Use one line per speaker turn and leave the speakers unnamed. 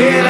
Yeah.